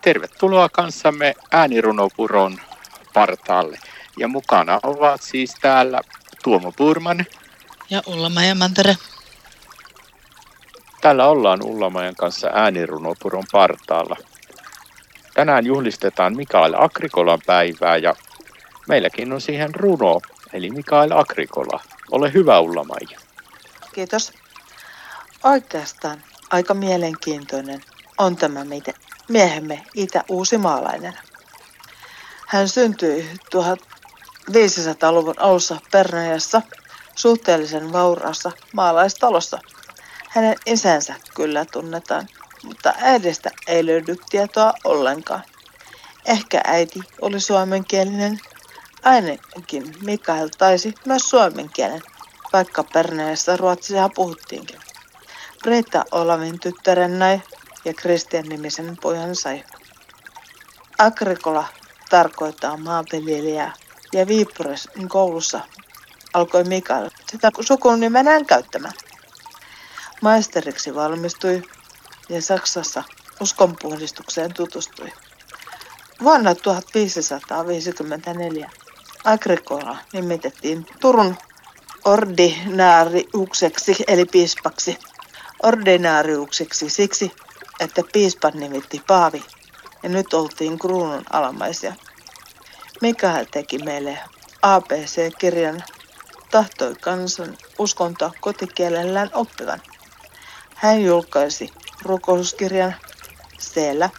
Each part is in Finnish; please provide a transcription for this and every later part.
Tervetuloa kanssamme äänirunopuron partaalle. Ja mukana ovat siis täällä Tuomo Purman. Ja Ullamajan Mantere. Täällä ollaan Ullamajan kanssa äänirunopuron partaalla. Tänään juhlistetaan Mikael Agrikolan päivää ja meilläkin on siihen runo, eli Mikael Agrikola. Ole hyvä Ullamaja. Kiitos. Oikeastaan aika mielenkiintoinen on tämä miehemme itä-uusimaalainen. Hän syntyi 1500-luvun alussa Pernajassa suhteellisen vauraassa maalaistalossa. Hänen isänsä kyllä tunnetaan, mutta äidistä ei löydy tietoa ollenkaan. Ehkä äiti oli suomenkielinen, ainakin Mikael taisi myös suomen kielen, vaikka Pernajassa ruotsia puhuttiinkin. Reetta Olavin tyttären näin ja Kristian nimisen pojan sai. Agrikola tarkoittaa maanviljelijää ja Viipures koulussa alkoi Mikael sitä sukunimenään käyttämään. Maisteriksi valmistui ja Saksassa uskonpuhdistukseen tutustui. Vuonna 1554 Agricola nimitettiin Turun ordinaariukseksi eli piispaksi. Ordinaariukseksi siksi, että piispan nimitti Paavi ja nyt oltiin kruunun alamaisia. Mikael teki meille ABC-kirjan, tahtoi kansan uskontoa kotikielellään oppivan. Hän julkaisi rukouskirjan siellä,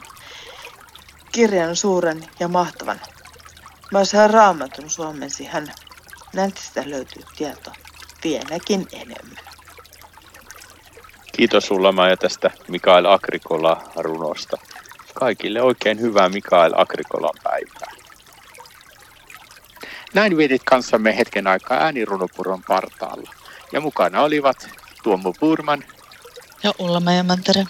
kirjan suuren ja mahtavan. Myös hän raamatun suomensi hän. Näntistä löytyy tieto vieläkin enemmän. Kiitos sulla Maija tästä Mikael Agrikola runosta. Kaikille oikein hyvää Mikael Agrikolan päivää. Näin vietit kanssamme hetken aikaa äänirunopuron partaalla. Ja mukana olivat Tuomo Purman ja Ulla Mantere.